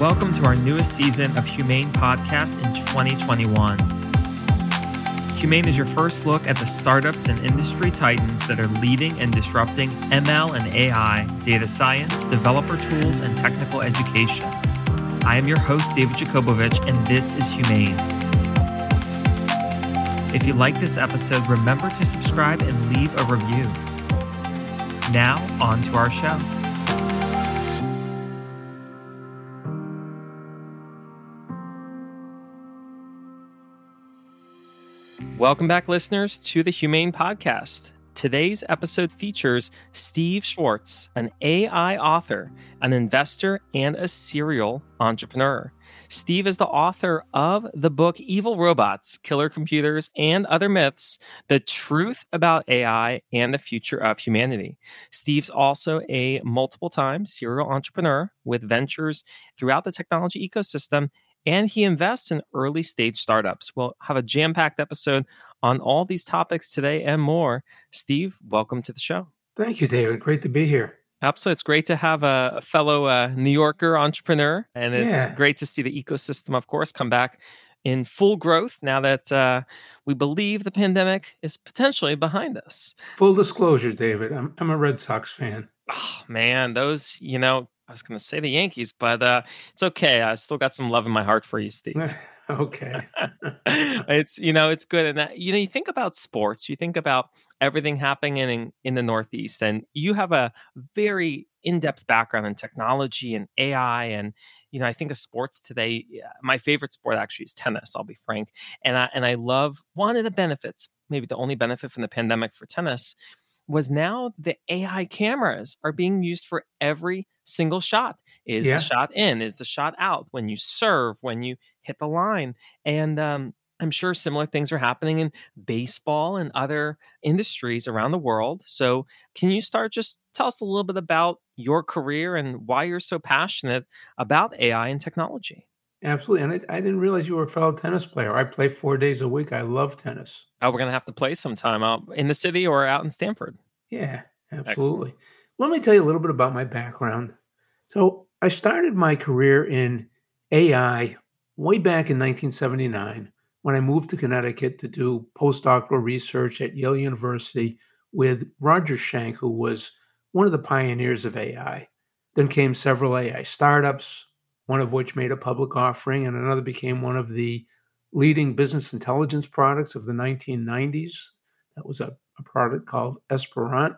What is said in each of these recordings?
Welcome to our newest season of HumAIn Podcast in 2021. HumAIn is your first look at the startups and industry titans that are leading and disrupting ML and AI, data science, developer tools, and technical education. I am your host, David Yakobovitch, and this is HumAIn. If you like this episode, remember to subscribe and leave a review. Now, on to our show. Welcome back, listeners, to the HumAIn Podcast. Today's episode features Steve Shwartz, an AI author, an investor, and a serial entrepreneur. Steve is the author of the book Evil Robots, Killer Computers, and Other Myths The Truth About AI and the Future of Humanity. Steve's also a multiple time serial entrepreneur with ventures throughout the technology ecosystem and he invests in early stage startups. We'll have a jam packed episode on all these topics today and more. Steve, welcome to the show. Thank you, David. Great to be here. Absolutely. It's great to have a, fellow uh, New Yorker entrepreneur. And it's yeah. great to see the ecosystem, of course, come back in full growth now that uh, we believe the pandemic is potentially behind us. Full disclosure, David, I'm, I'm a Red Sox fan. Oh, man, those, you know, I was going to say the Yankees, but uh, it's okay. I still got some love in my heart for you, Steve. okay. it's you know it's good, and that, you know you think about sports, you think about everything happening in in the Northeast, and you have a very in depth background in technology and AI, and you know I think of sports today. My favorite sport actually is tennis. I'll be frank, and I and I love one of the benefits, maybe the only benefit from the pandemic for tennis was now the AI cameras are being used for every single shot. Is yeah. the shot in? Is the shot out? When you serve, when you hit the line, and um, I'm sure similar things are happening in baseball and other industries around the world. So, can you start just tell us a little bit about your career and why you're so passionate about AI and technology? Absolutely. And I, I, didn't realize you were a fellow tennis player. I play four days a week. I love tennis. Oh, we're going to have to play sometime out in the city or out in Stamford. Yeah, absolutely. Excellent. Let me tell you a little bit about my background. So, I started my career in AI way back in 1979 when I moved to Connecticut to do postdoctoral research at Yale University with Roger Schank, who was one of the pioneers of AI. Then came several AI startups, one of which made a public offering, and another became one of the leading business intelligence products of the 1990s. That was a, a product called Esperant.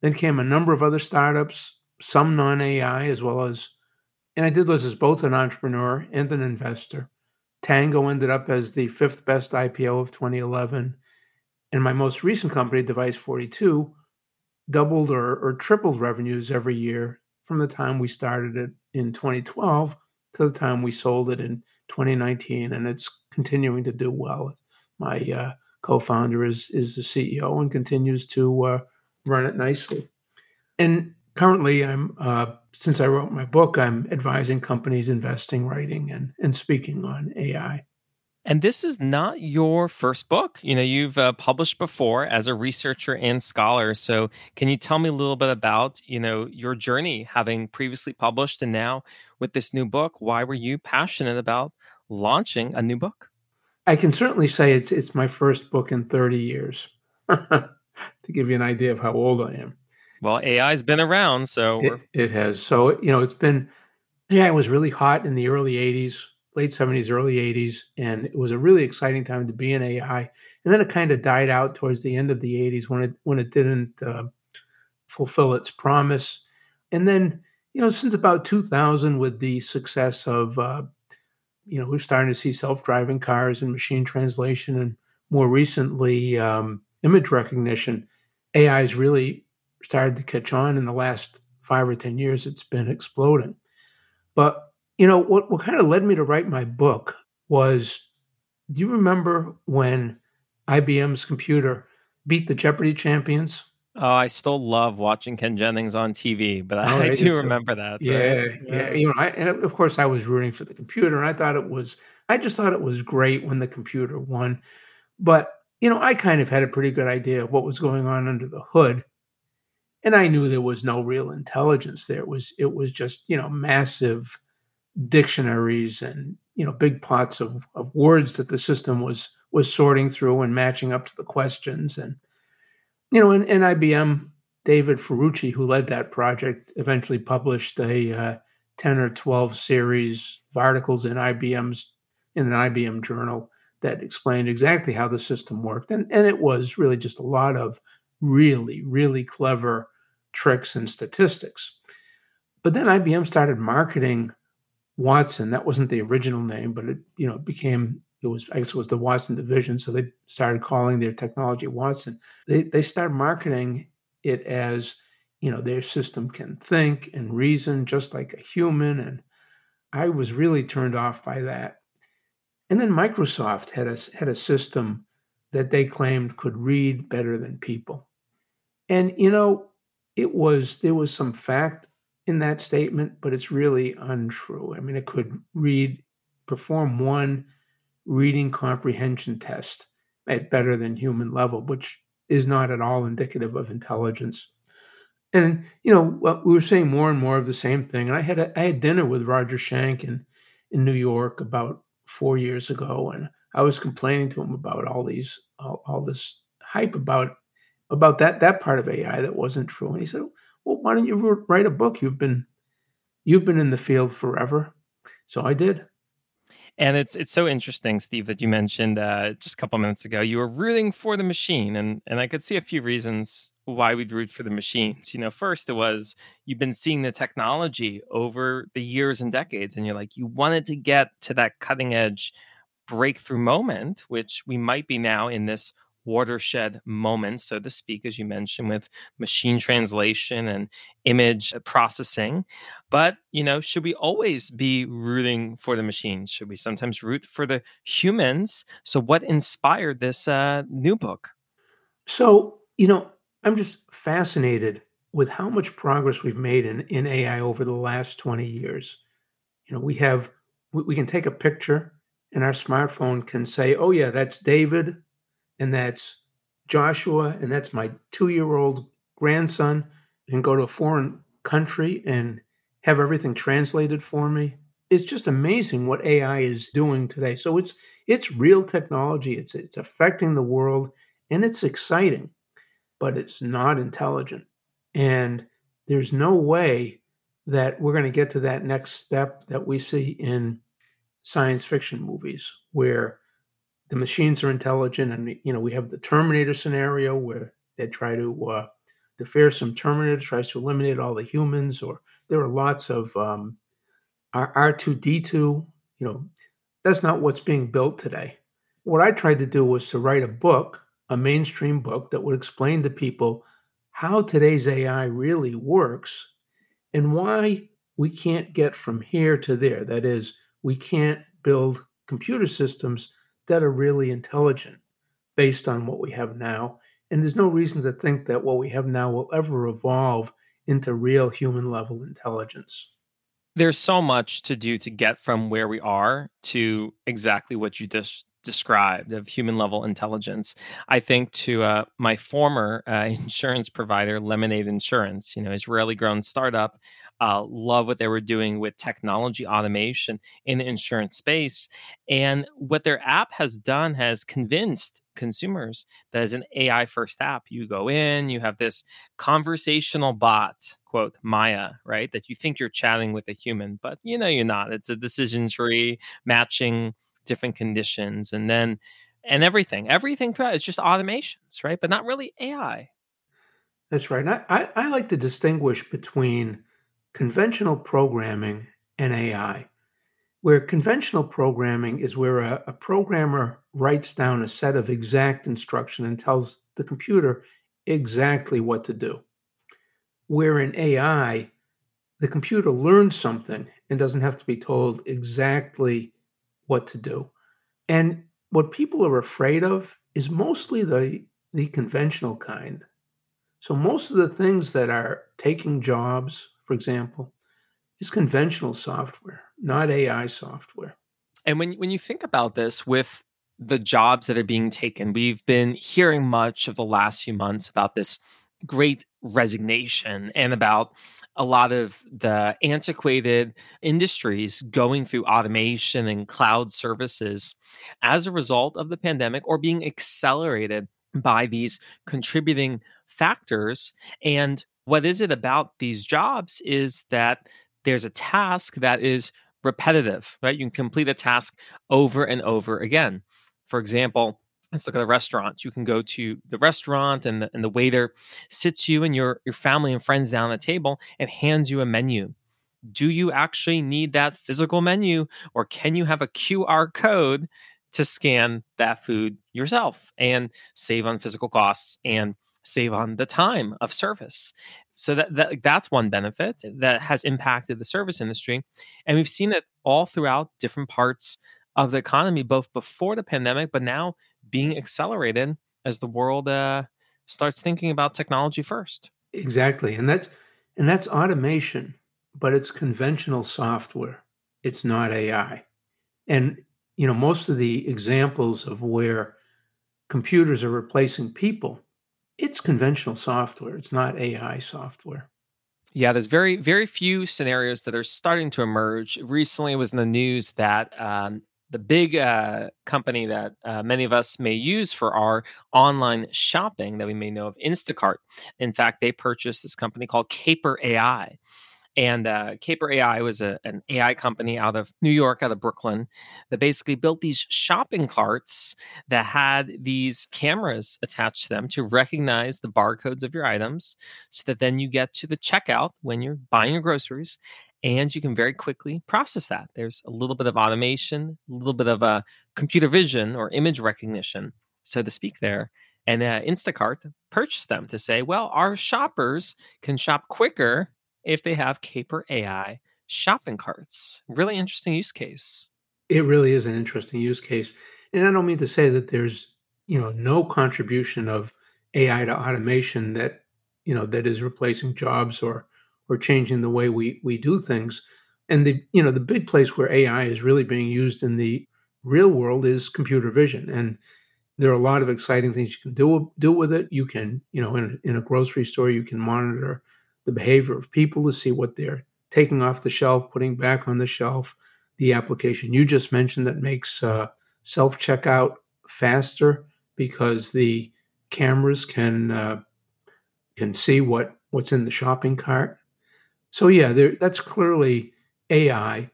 Then came a number of other startups, some non AI, as well as, and I did this as both an entrepreneur and an investor. Tangoe ended up as the fifth best IPO of 2011. And my most recent company, Device 42, doubled or, or tripled revenues every year from the time we started it in 2012 to the time we sold it in 2019, and it's continuing to do well. My uh, co-founder is is the CEO and continues to uh, run it nicely. And currently, I'm uh, since I wrote my book, I'm advising companies investing, writing, and and speaking on AI. And this is not your first book. You know, you've uh, published before as a researcher and scholar. So, can you tell me a little bit about, you know, your journey having previously published and now with this new book? Why were you passionate about launching a new book? I can certainly say it's it's my first book in 30 years. to give you an idea of how old I am. Well, AI's been around, so it, it has. So, you know, it's been yeah, it was really hot in the early 80s late 70s, early 80s, and it was a really exciting time to be in AI. And then it kind of died out towards the end of the 80s when it when it didn't uh, fulfill its promise. And then, you know, since about 2000, with the success of, uh, you know, we're starting to see self-driving cars and machine translation, and more recently, um, image recognition. AI has really started to catch on in the last five or ten years. It's been exploding. But you know what what kind of led me to write my book was do you remember when IBM's computer beat the Jeopardy champions? Oh, I still love watching Ken Jennings on TV, but I, oh, I do remember that. Yeah, right? yeah. You know, I, and of course, I was rooting for the computer, and I thought it was, I just thought it was great when the computer won. But you know, I kind of had a pretty good idea of what was going on under the hood, and I knew there was no real intelligence there. It was, it was just you know, massive dictionaries and you know big pots of, of words that the system was was sorting through and matching up to the questions. And you know in, in IBM David Ferrucci who led that project eventually published a uh, 10 or 12 series of articles in IBM's in an IBM journal that explained exactly how the system worked. And and it was really just a lot of really really clever tricks and statistics. But then IBM started marketing Watson. That wasn't the original name, but it you know became it was I guess it was the Watson division. So they started calling their technology Watson. They they started marketing it as you know their system can think and reason just like a human, and I was really turned off by that. And then Microsoft had a had a system that they claimed could read better than people, and you know it was there was some fact in that statement, but it's really untrue. I mean, it could read, perform one reading comprehension test at better than human level, which is not at all indicative of intelligence. And you know, we were saying more and more of the same thing. And I had a, I had dinner with Roger Schank in in New York about four years ago, and I was complaining to him about all these all, all this hype about about that that part of AI that wasn't true. And he said, well, why don't you write a book? You've been you've been in the field forever. So I did. And it's it's so interesting, Steve, that you mentioned uh, just a couple minutes ago. You were rooting for the machine, and and I could see a few reasons why we'd root for the machines. You know, first it was you've been seeing the technology over the years and decades, and you're like you wanted to get to that cutting edge breakthrough moment, which we might be now in this watershed moments, so to speak, as you mentioned, with machine translation and image processing. But, you know, should we always be rooting for the machines? Should we sometimes root for the humans? So, what inspired this uh, new book? So, you know, I'm just fascinated with how much progress we've made in, in AI over the last 20 years. You know, we have, we, we can take a picture and our smartphone can say, oh, yeah, that's David and that's Joshua, and that's my two year old grandson, and go to a foreign country and have everything translated for me. It's just amazing what AI is doing today. So it's it's real technology. It's it's affecting the world and it's exciting, but it's not intelligent. And there's no way that we're going to get to that next step that we see in science fiction movies where the machines are intelligent, and you know we have the Terminator scenario where they try to uh, the fearsome Terminator tries to eliminate all the humans, or there are lots of um, R two D two. You know, that's not what's being built today. What I tried to do was to write a book, a mainstream book that would explain to people how today's AI really works and why we can't get from here to there. That is, we can't build computer systems that are really intelligent based on what we have now. And there's no reason to think that what we have now will ever evolve into real human level intelligence. There's so much to do to get from where we are to exactly what you just described of human level intelligence. I think to uh, my former uh, insurance provider, Lemonade Insurance, you know, Israeli grown startup, uh, love what they were doing with technology automation in the insurance space. And what their app has done has convinced consumers that as an AI first app, you go in, you have this conversational bot, quote, Maya, right? That you think you're chatting with a human, but you know you're not. It's a decision tree matching different conditions and then and everything everything throughout is just automations right but not really ai that's right I, I, I like to distinguish between conventional programming and ai where conventional programming is where a, a programmer writes down a set of exact instruction and tells the computer exactly what to do where in ai the computer learns something and doesn't have to be told exactly what to do. And what people are afraid of is mostly the, the conventional kind. So, most of the things that are taking jobs, for example, is conventional software, not AI software. And when, when you think about this with the jobs that are being taken, we've been hearing much of the last few months about this great resignation and about a lot of the antiquated industries going through automation and cloud services as a result of the pandemic or being accelerated by these contributing factors. And what is it about these jobs is that there's a task that is repetitive, right? You can complete a task over and over again. For example, let's look at the restaurant. You can go to the restaurant and the, and the waiter sits you and your, your family and friends down at the table and hands you a menu. Do you actually need that physical menu or can you have a QR code to scan that food yourself and save on physical costs and save on the time of service? So that, that that's one benefit that has impacted the service industry. And we've seen it all throughout different parts of the economy, both before the pandemic, but now being accelerated as the world uh, starts thinking about technology first. Exactly, and that's and that's automation, but it's conventional software. It's not AI, and you know most of the examples of where computers are replacing people, it's conventional software. It's not AI software. Yeah, there's very, very few scenarios that are starting to emerge. Recently, it was in the news that um, the big uh, company that uh, many of us may use for our online shopping that we may know of, Instacart. In fact, they purchased this company called Caper AI. And uh, Caper AI was a, an AI company out of New York, out of Brooklyn, that basically built these shopping carts that had these cameras attached to them to recognize the barcodes of your items so that then you get to the checkout when you're buying your groceries and you can very quickly process that. There's a little bit of automation, a little bit of a uh, computer vision or image recognition, so to speak, there. And uh, Instacart purchased them to say, well, our shoppers can shop quicker if they have Caper AI shopping carts. Really interesting use case. It really is an interesting use case. And I don't mean to say that there's, you know, no contribution of AI to automation that, you know, that is replacing jobs or or changing the way we we do things. And the you know the big place where AI is really being used in the real world is computer vision, and there are a lot of exciting things you can do do with it. You can you know in in a grocery store you can monitor the behavior of people to see what they're taking off the shelf, putting back on the shelf. The application you just mentioned that makes uh, self checkout faster because the cameras can uh, can see what what's in the shopping cart so yeah, there, that's clearly AI,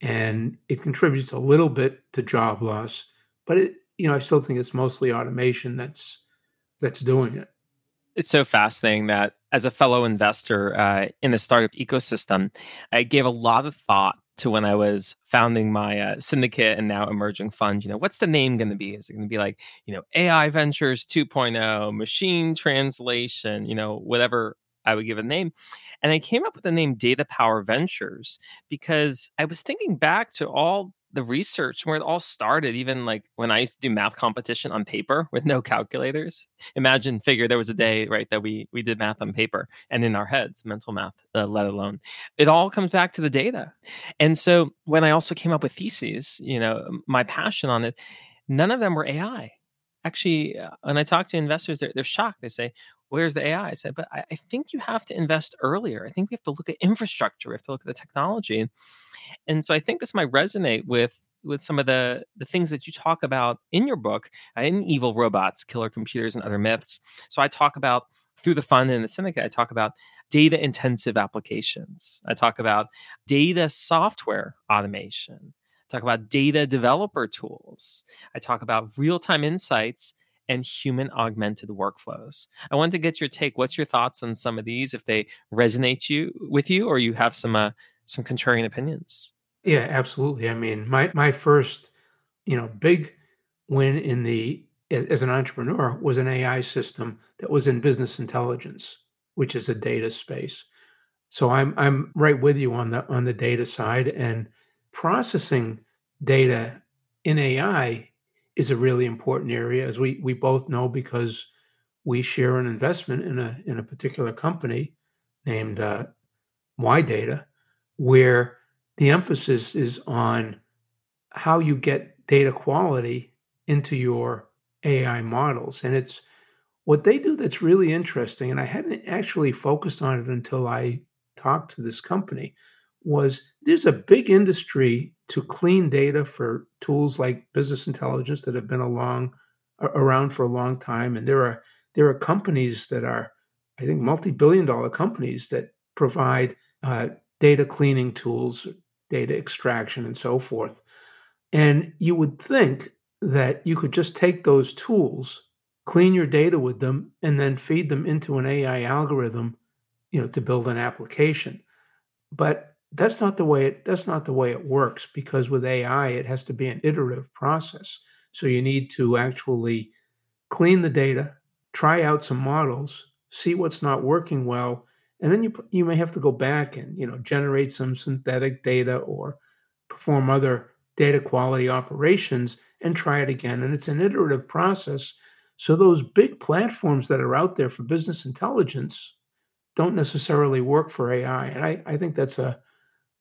and it contributes a little bit to job loss, but it, you know, I still think it's mostly automation that's that's doing it. It's so fascinating that as a fellow investor uh, in the startup ecosystem, I gave a lot of thought to when I was founding my uh, syndicate and now emerging fund. You know, what's the name going to be? Is it going to be like, you know, AI Ventures 2.0, machine translation, you know, whatever I would give a name. And I came up with the name Data Power Ventures because I was thinking back to all the research where it all started, even like when I used to do math competition on paper with no calculators. Imagine, figure there was a day, right, that we we did math on paper and in our heads, mental math, uh, let alone. It all comes back to the data. And so when I also came up with theses, you know, my passion on it, none of them were AI. Actually, uh, when I talk to investors, they're, they're shocked. They say, where's the AI? I said, but I, I, think you have to invest earlier. I think we have to look at infrastructure. We have to look at the technology. And so I think this might resonate with with some of the the things that you talk about in your book uh, in evil robots killer computers and other myths so i talk about through the fund and the syndicate i talk about data intensive applications i talk about data software automation talk about data developer tools i talk about real-time insights and human augmented workflows. I want to get your take. What's your thoughts on some of these? If they resonate you with you, or you have some uh, some contrarian opinions? Yeah, absolutely. I mean, my my first, you know, big win in the as, as an entrepreneur was an AI system that was in business intelligence, which is a data space. So I'm I'm right with you on the on the data side and processing data in AI is a really important area, as we we both know because we share an investment in a in a particular company named uh, YData, where the emphasis is on how you get data quality into your AI models, and it's what they do that's really interesting. And I hadn't actually focused on it until I talked to this company. Was there's a big industry to clean data for tools like business intelligence that have been along around for a long time. And there are there are companies that are i think multi-billion dollar companies that provide uh, data cleaning tools data extraction and so forth. And you would think that you could just take those tools clean your data with them and then feed them into an ai algorithm you know to build an application. But that's not the way it that's not the way it works because with AI it has to be an iterative process. So you need to actually clean the data, try out some models, see what's not working well, and then you you may have to go back and you know generate some synthetic data or perform other data quality operations and try it again. And it's an iterative process. So those big platforms that are out there for business intelligence don't necessarily work for AI. And I, I think that's a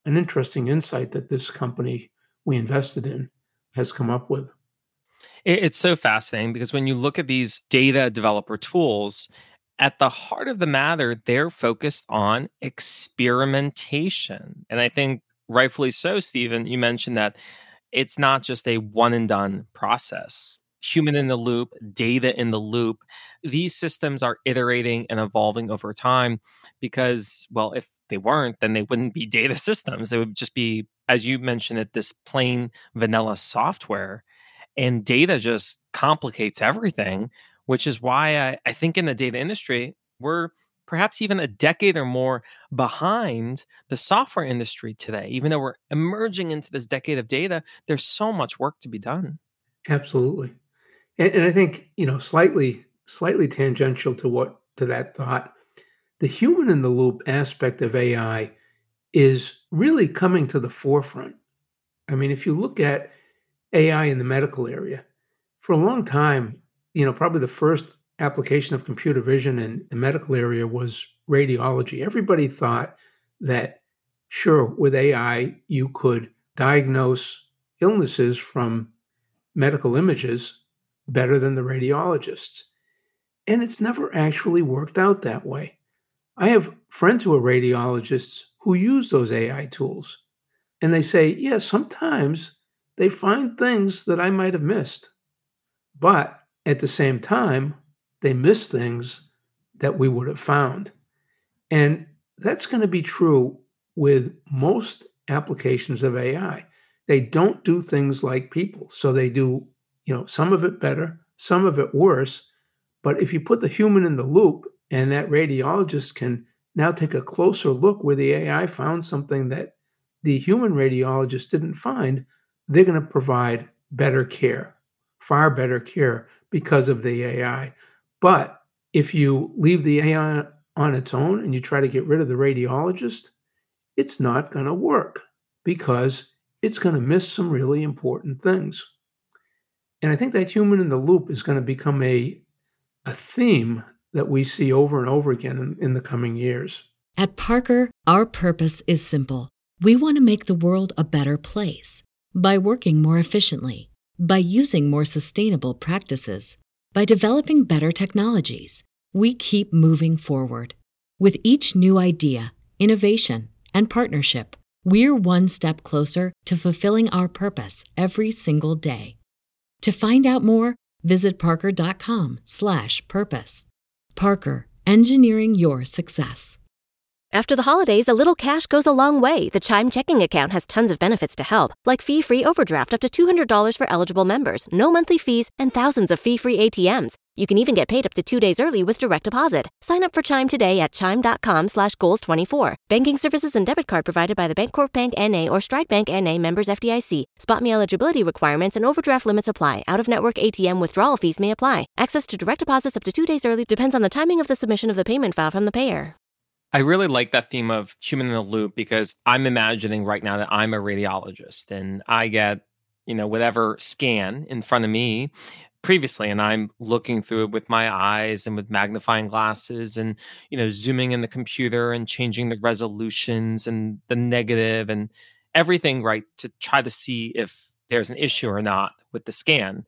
an interesting insight that this company we invested in has come up with. It's so fascinating because when you look at these data developer tools, at the heart of the matter, they're focused on experimentation. And I think rightfully so, Stephen, you mentioned that it's not just a one and done process. Human in the loop, data in the loop. These systems are iterating and evolving over time because, well, if they weren't, then they wouldn't be data systems. They would just be, as you mentioned it, this plain vanilla software. And data just complicates everything, which is why I, I think in the data industry, we're perhaps even a decade or more behind the software industry today. Even though we're emerging into this decade of data, there's so much work to be done. Absolutely. And, and I think, you know, slightly, slightly tangential to what to that thought the human in the loop aspect of AI is really coming to the forefront. I mean, if you look at AI in the medical area, for a long time, you know, probably the first application of computer vision in the medical area was radiology. Everybody thought that, sure, with AI, you could diagnose illnesses from medical images better than the radiologists. And it's never actually worked out that way. I have friends who are radiologists who use those AI tools. And they say, yeah, sometimes they find things that I might have missed. But at the same time, they miss things that we would have found. And that's going to be true with most applications of AI. They don't do things like people. So they do, you know, some of it better, some of it worse. But if you put the human in the loop and that radiologist can now take a closer look where the AI found something that the human radiologist didn't find, they're going to provide better care, far better care because of the AI. But if you leave the AI on its own and you try to get rid of the radiologist, it's not going to work because it's going to miss some really important things. And I think that human in the loop is going to become a, a theme that we see over and over again in, in the coming years. At Parker, our purpose is simple. We want to make the world a better place by working more efficiently, by using more sustainable practices, by developing better technologies. We keep moving forward. With each new idea, innovation, and partnership, we're one step closer to fulfilling our purpose every single day. To find out more, visit parker.com/purpose. Parker, engineering your success. After the holidays, a little cash goes a long way. The Chime checking account has tons of benefits to help, like fee-free overdraft up to $200 for eligible members, no monthly fees, and thousands of fee-free ATMs. You can even get paid up to two days early with direct deposit. Sign up for Chime today at chime.com slash goals24. Banking services and debit card provided by the Bancorp Bank N.A. or Stride Bank N.A. members FDIC. Spot me eligibility requirements and overdraft limits apply. Out-of-network ATM withdrawal fees may apply. Access to direct deposits up to two days early depends on the timing of the submission of the payment file from the payer. I really like that theme of human in the loop because I'm imagining right now that I'm a radiologist and I get, you know, whatever scan in front of me previously and i'm looking through it with my eyes and with magnifying glasses and you know zooming in the computer and changing the resolutions and the negative and everything right to try to see if there's an issue or not with the scan.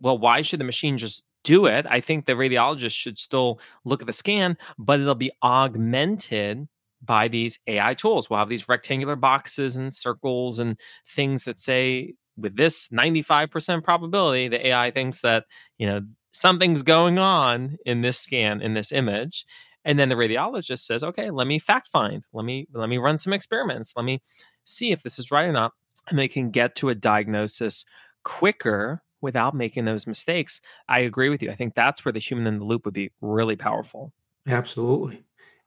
Well why should the machine just do it? I think the radiologist should still look at the scan but it'll be augmented by these ai tools. We'll have these rectangular boxes and circles and things that say with this 95% probability, the AI thinks that, you know, something's going on in this scan, in this image. And then the radiologist says, okay, let me fact find. Let me let me run some experiments. Let me see if this is right or not. And they can get to a diagnosis quicker without making those mistakes. I agree with you. I think that's where the human in the loop would be really powerful. Absolutely.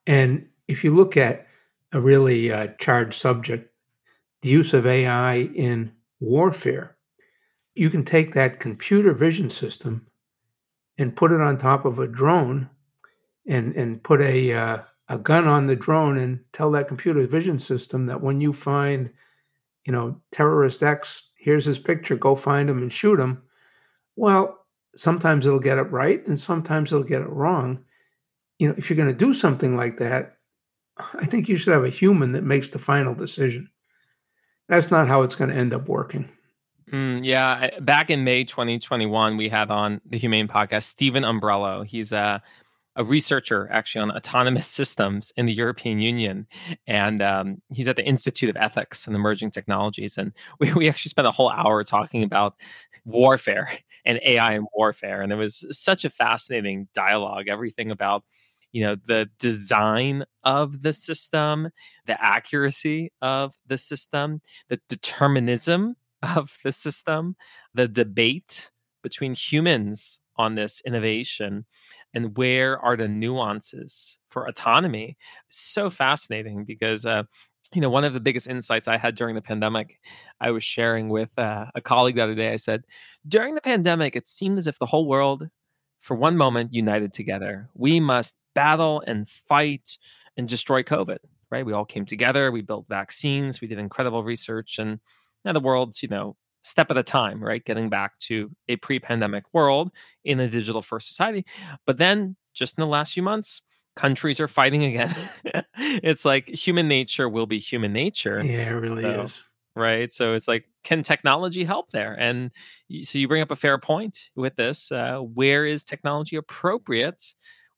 And if you look at a really uh, charged subject, the use of AI in warfare. You can take that computer vision system and put it on top of a drone and, and put a, uh, a gun on the drone and tell that computer vision system that when you find, you know, terrorist X, here's his picture, go find him and shoot him. Well, sometimes it'll get it right and sometimes it'll get it wrong. You know, if you're going to do something like that, I think you should have a human that makes the final decision that's not how it's going to end up working. Mm, yeah, back in May 2021, we had on the HumAIn podcast Steven Umbrello. He's a a researcher actually on autonomous systems in the European Union, and um, he's at the Institute of Ethics and Emerging Technologies. And we we actually spent a whole hour talking about warfare and AI and warfare, and it was such a fascinating dialogue. Everything about you know the design of the system the accuracy of the system the determinism of the system the debate between humans on this innovation and where are the nuances for autonomy? So fascinating because uh, you know one of the biggest insights i had during the pandemic i was sharing with uh, a colleague the other day i said during the pandemic it seemed as if the whole world for one moment united together. We must battle and fight and destroy COVID, right? We all came together, we built vaccines, we did incredible research, and now the world's, you know, step at a time, right? Getting back to a pre pandemic world in a digital first society. But then just in the last few months, countries are fighting again. it's like human nature will be human nature. Yeah, it really so, is. Right. So it's like, can technology help there? And so you bring up a fair point with this. Uh, where is technology appropriate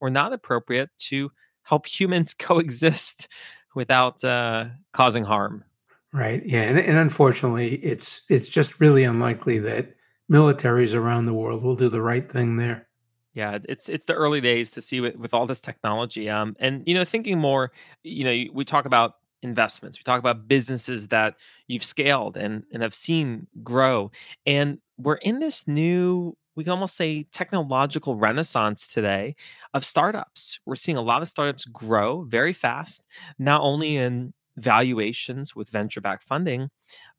or not appropriate to help humans coexist without uh, causing harm. Right. Yeah. And, and unfortunately, it's it's just really unlikely that militaries around the world will do the right thing there. Yeah, it's it's the early days to see with, with all this technology. Um, and you know, thinking more, you know, we talk about investments, we talk about businesses that you've scaled and and have seen grow, and we're in this new we can almost say technological renaissance today of startups. We're seeing a lot of startups grow very fast, not only in valuations with venture backed funding,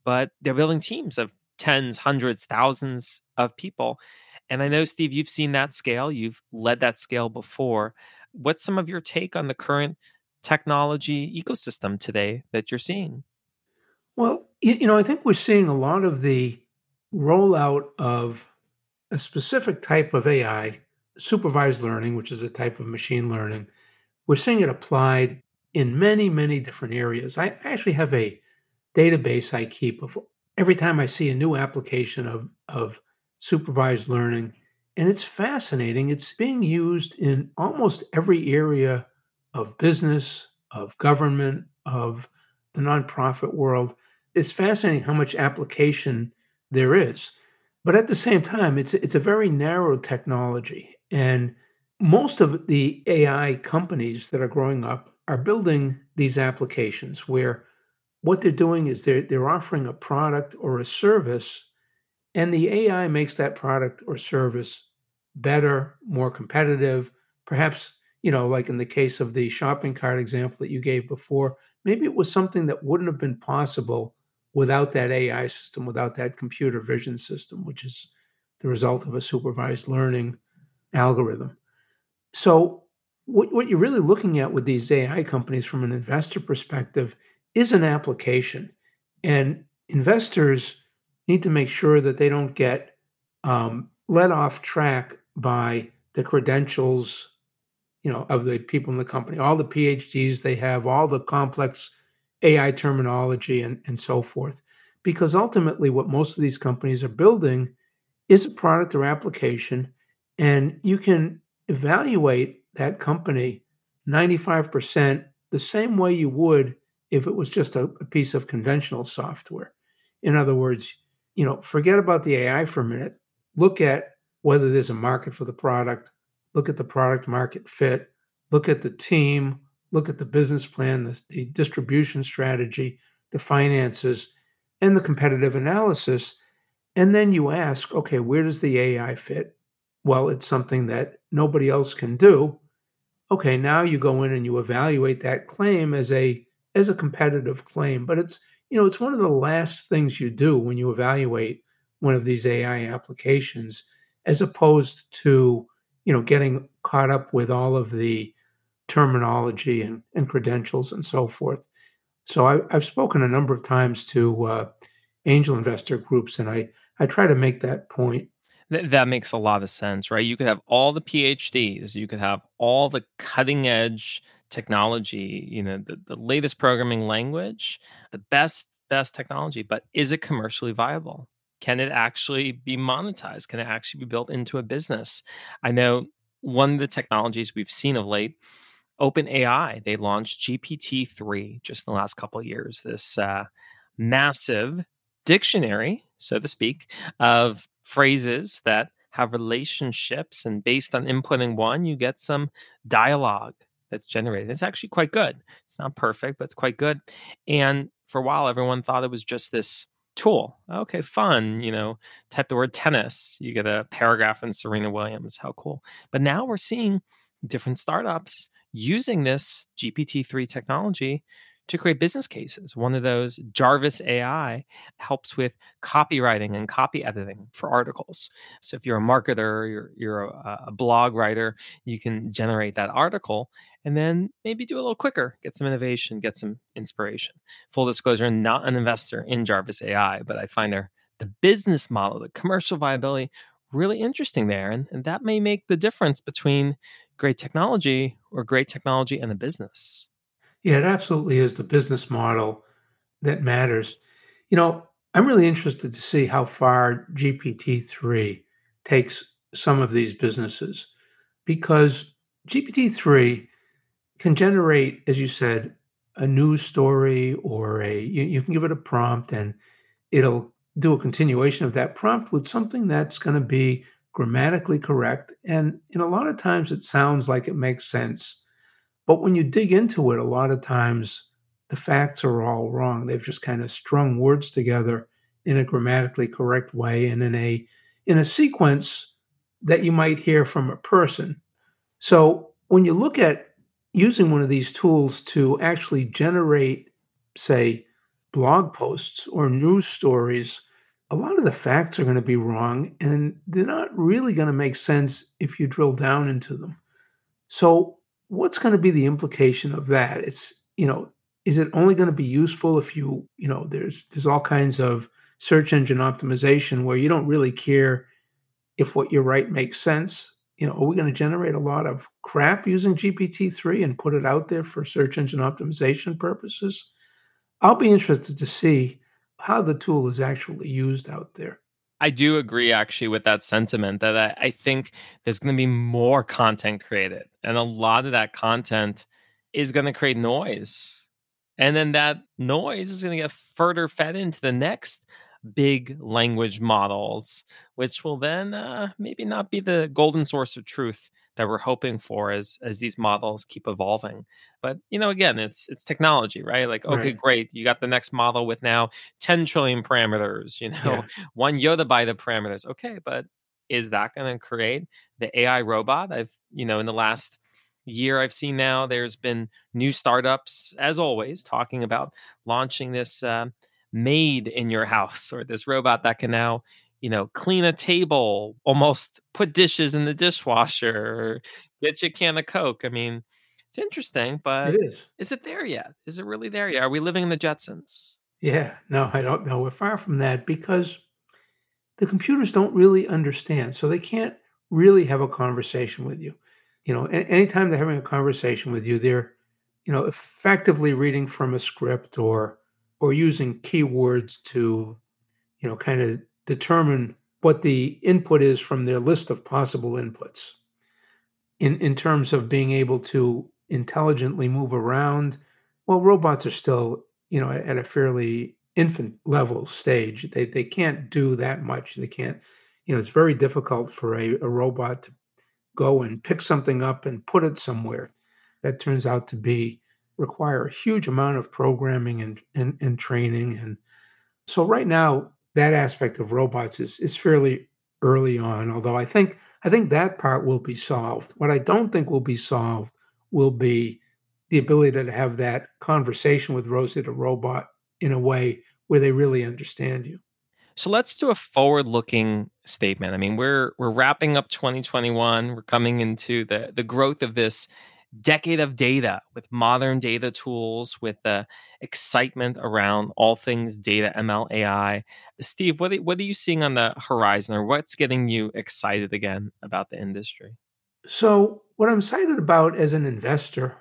but they're building teams of tens, hundreds, thousands of people. And I know, Steve, you've seen that scale, you've led that scale before. What's some of your take on the current technology ecosystem today that you're seeing? Well, You know, I think we're seeing a lot of the rollout of a specific type of AI, supervised learning, which is a type of machine learning. We're seeing it applied in many, many different areas. I actually have a database I keep of every time I see a new application of, of supervised learning. And it's fascinating. It's being used in almost every area of business, of government, of the nonprofit world. It's fascinating how much application there is. But at the same time, it's it's a very narrow technology. And most of the AI companies that are growing up are building these applications where what they're doing is they're, they're offering a product or a service, and the AI makes that product or service better, more competitive, perhaps, you know, like in the case of the shopping cart example that you gave before, maybe it was something that wouldn't have been possible without that AI system, without that computer vision system, which is the result of a supervised learning algorithm. So what, what you're really looking at with these AI companies from an investor perspective is an application. And investors need to make sure that they don't get um, led off track by the credentials you know of the people in the company all the phds they have all the complex ai terminology and, and so forth because ultimately what most of these companies are building is a product or application and you can evaluate that company 95% the same way you would if it was just a, a, piece of conventional software. In other words, you know, forget about the AI for a minute. Look at whether there's a market for the product, look at the product market fit, look at the team, look at the business plan, the, the distribution strategy, the finances, and the competitive analysis. And then you ask, okay, where does the AI fit? Well, it's something that nobody else can do okay, now you go in and you evaluate that claim as a as a competitive claim, but it's you know it's one of the last things you do when you evaluate one of these AI applications, as opposed to you know getting caught up with all of the terminology and, and credentials and so forth. So I, have spoken a number of times to uh, angel investor groups, and I I try to make that point Th- that makes a lot of sense, right? You could have all the PhDs, you could have all the cutting edge technology, you know, the, the latest programming language, the best best technology, but is it commercially viable? Can it actually be monetized? Can it actually be built into a business? I know one of the technologies we've seen of late, OpenAI, they launched GPT-3 just in the last couple years. This uh, massive dictionary, so to speak, of phrases that have relationships and based on inputting one you get some dialogue that's generated. It's actually quite good. It's not perfect but it's quite good. And for a while everyone thought it was just this tool. Okay fun you know type the word tennis you get a paragraph in serena williams. How cool. But now we're seeing different startups using this gpt-3 technology to create business cases. One of those, Jarvis AI, helps with copywriting and copy editing for articles. So if you're a marketer, you're, you're a, a blog writer, you can generate that article and then maybe do a little quicker, get some innovation, get some inspiration. Full disclosure, not an investor in Jarvis AI, but I find their the business model, the commercial viability, really interesting there. And, and that may make the difference between great technology or great technology and the business. Yeah, it absolutely is the business model that matters. You know, I'm really interested to see how far GPT 3 takes some of these businesses because GPT 3 can generate, as you said, a news story or a, you, you can give it a prompt and it'll do a continuation of that prompt with something that's going to be grammatically correct. And in a lot of times it sounds like it makes sense but when you dig into it, a lot of times the facts are all wrong. They've just kind of strung words together in a grammatically correct way and in a in a sequence that you might hear from a person. So when you look at using one of these tools to actually generate, say, blog posts or news stories, a lot of the facts are going to be wrong and they're not really going to make sense if you drill down into them. So what's going to be the implication of that? It's, you know, is it only going to be useful if you, you know, there's there's all kinds of search engine optimization where you don't really care if what you write makes sense. You know, are we going to generate a lot of crap using GPT-3 and put it out there for search engine optimization purposes? I'll be interested to see how the tool is actually used out there. I do agree actually with that sentiment that I, I think there's going to be more content created. And a lot of that content is going to create noise. And then that noise is going to get further fed into the next big language models, which will then uh, maybe not be the golden source of truth that we're hoping for as as these models keep evolving. But you know, again, it's it's technology, right? Like, okay, right. great, you got the next model with now 10 trillion parameters, you know, yeah. one yottabyte the parameters. Okay, but is that going to create the AI robot? I've, you know, in the last year I've seen now, there's been new startups, as always, talking about launching this uh, maid in your house or this robot that can now you know, clean a table, almost put dishes in the dishwasher, or get you a can of Coke. I mean, it's interesting, but it is. Is it there yet? Is it really there yet? Are we living in the Jetsons? Yeah, no, I don't know. We're far from that because the computers don't really understand. So they can't really have a conversation with you. You know, anytime they're having a conversation with you, they're, you know, effectively reading from a script or or using keywords to, you know, kind of determine what the input is from their list of possible inputs in, in terms of being able to intelligently move around. Well, robots are still, you know, at a fairly infant level stage. They, they can't do that much. They can't, you know, it's very difficult for a, a robot to go and pick something up and put it somewhere. That turns out to be require a huge amount of programming and, and, and training. And so right now, that aspect of robots is is fairly early on. Although I think I think that part will be solved. What I don't think will be solved will be the ability to have that conversation with Rosie the robot in a way where they really understand you. So let's do a forward-looking statement. I mean, we're we're wrapping up 2021. We're coming into the the growth of this decade of data with modern data tools, with the excitement around all things data, ML, AI. Steve, what are, what are you seeing on the horizon, or what's getting you excited again about the industry? So, what I'm excited about as an investor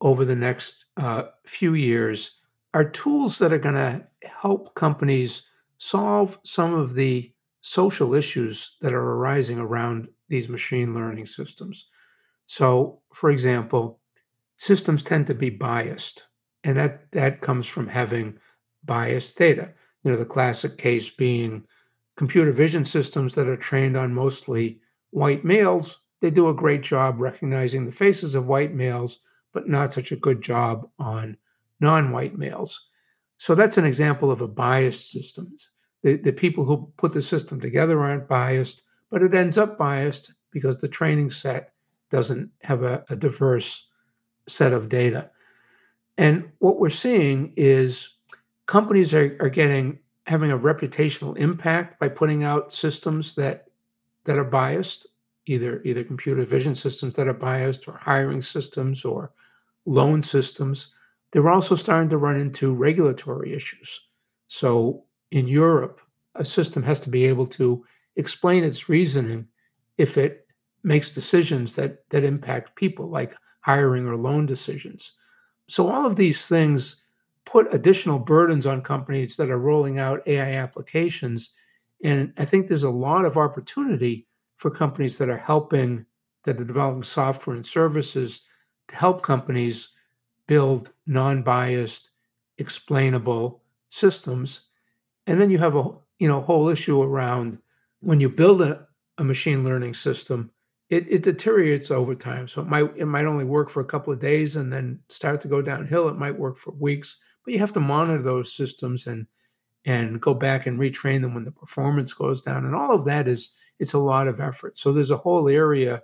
over the next uh, few years are tools that are going to help companies solve some of the social issues that are arising around these machine learning systems. So, for example, systems tend to be biased, and that, that comes from having biased data. You know, the classic case being computer vision systems that are trained on mostly white males. They do a great job recognizing the faces of white males, but not such a good job on non white males. So that's an example of a biased system. The, the people who put the system together aren't biased, but it ends up biased because the training set doesn't have a, a diverse set of data. And what we're seeing is companies are, are getting having a reputational impact by putting out systems that that are biased, either either computer vision systems that are biased or hiring systems or loan systems. They're also starting to run into regulatory issues. So in Europe, a system has to be able to explain its reasoning if it makes decisions that that impact people like hiring or loan decisions. So all of these things put additional burdens on companies that are rolling out ai applications. And i think there's a lot of opportunity for companies that are helping that are developing software and services to help companies build non-biased explainable systems. And then you have a you know whole issue around when you build a, a machine learning system it, it deteriorates over time. So it might it might only work for a couple of days and then start to go downhill. It might work for weeks, but you have to monitor those systems and and go back and retrain them when the performance goes down. And all of that is it's a lot of effort. So there's a whole area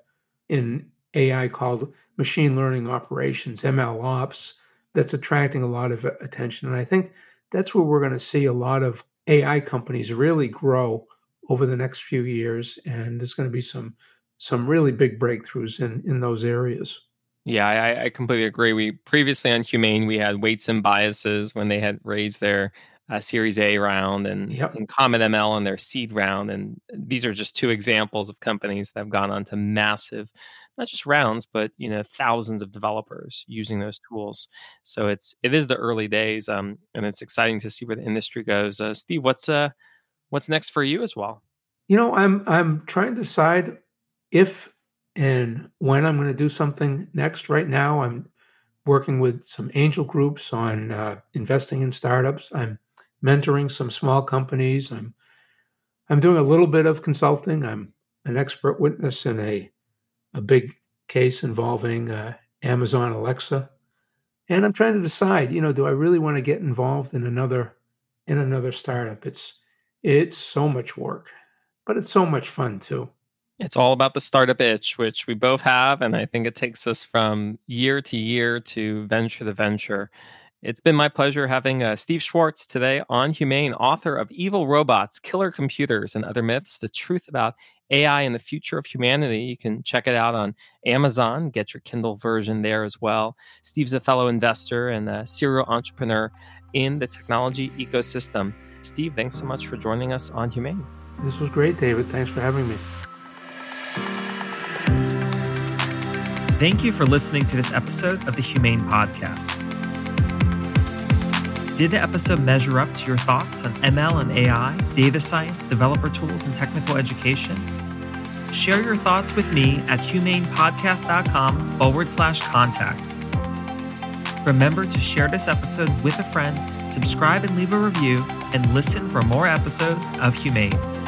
in AI called machine learning operations, ML ops, that's attracting a lot of attention. And I think that's where we're going to see a lot of AI companies really grow over the next few years. And there's going to be some some really big breakthroughs in in those areas. Yeah, I, I, completely agree. We previously on HumAIn we had weights and biases when they had raised their uh, Series A round and, yep. and Comet ML on their seed round, and these are just two examples of companies that have gone on to massive, not just rounds, but you know thousands of developers using those tools. So it's it is the early days, um, and it's exciting to see where the industry goes. Uh, Steve, what's uh what's next for you as well? You know, I'm I'm trying to decide if and when I'm going to do something next. Right now, I'm working with some angel groups on uh, investing in startups. I'm mentoring some small companies. I'm I'm doing a little bit of consulting. I'm an expert witness in a a big case involving uh, Amazon Alexa, and I'm trying to decide. You know, do I really want to get involved in another in another startup? It's it's so much work, but it's so much fun too. It's all about the startup itch, which we both have. And I think it takes us from year to year to venture to venture. It's been my pleasure having uh, Steve Shwartz today on HumAIn, author of Evil Robots, Killer Computers, and Other Myths The Truth About AI and the Future of Humanity. You can check it out on Amazon, get your Kindle version there as well. Steve's a fellow investor and a serial entrepreneur in the technology ecosystem. Steve, thanks so much for joining us on HumAIn. This was great, David. Thanks for having me. Thank you for listening to this episode of the HumAIn Podcast. Did the episode measure up to your thoughts on ML and AI, data science, developer tools, and technical education? Share your thoughts with me at humainpodcast.com forward slash contact. Remember to share this episode with a friend, subscribe and leave a review, and listen for more episodes of HumAIn.